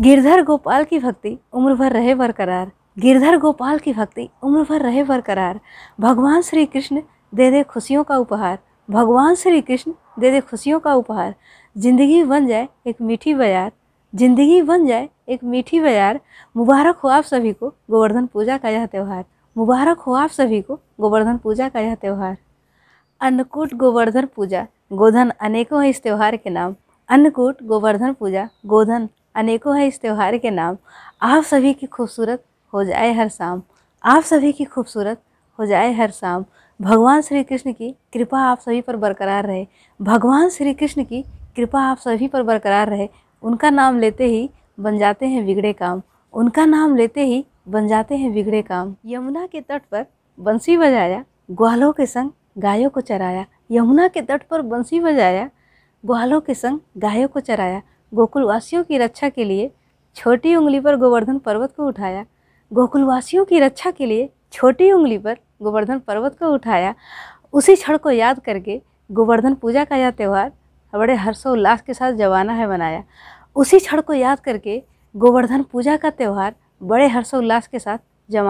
गिरधर गोपाल की भक्ति उम्र भर रहे बरकरार गिरधर गोपाल की भक्ति उम्र भर रहे बरकरार भगवान श्री कृष्ण दे दे खुशियों का उपहार। भगवान श्री कृष्ण दे दे खुशियों का उपहार। ज़िंदगी बन जाए एक मीठी बयार। ज़िंदगी बन जाए एक मीठी बयार। मुबारक हो आप सभी को गोवर्धन पूजा का यह त्यौहार। मुबारक हो आप सभी को गोवर्धन पूजा का यह त्यौहार। अन्नकूट गोवर्धन पूजा। गोधन अनेकों है इस त्यौहार के नाम। अन्नकूट गोवर्धन पूजा। गोधन अनेकों है इस त्यौहार के नाम। आप सभी की खूबसूरत हो जाए हर शाम। आप सभी की खूबसूरत हो जाए हर शाम। भगवान श्री कृष्ण की कृपा आप सभी पर बरकरार रहे। भगवान श्री कृष्ण की कृपा आप सभी पर बरकरार रहे। उनका नाम लेते ही बन जाते हैं बिगड़े काम। उनका नाम लेते ही बन जाते हैं बिगड़े काम। यमुना के तट पर बंसी बजाया, ग्वालों के संग गायों को चराया। यमुना के तट पर बंसी बजाया, ग्वालों के संग गायों को चराया। गोकुलवासियों की रक्षा के लिए छोटी उंगली पर गोवर्धन पर्वत को उठाया। गोकुलवासियों की रक्षा के लिए छोटी उंगली पर गोवर्धन पर्वत को उठाया। उसी क्षण को याद करके गोवर्धन पूजा का यह त्यौहार बड़े हर्षोल्लास के साथ जवाना है मनाया। उसी क्षण को याद करके गोवर्धन पूजा का त्यौहार बड़े हर्षोल्लास के साथ जवाना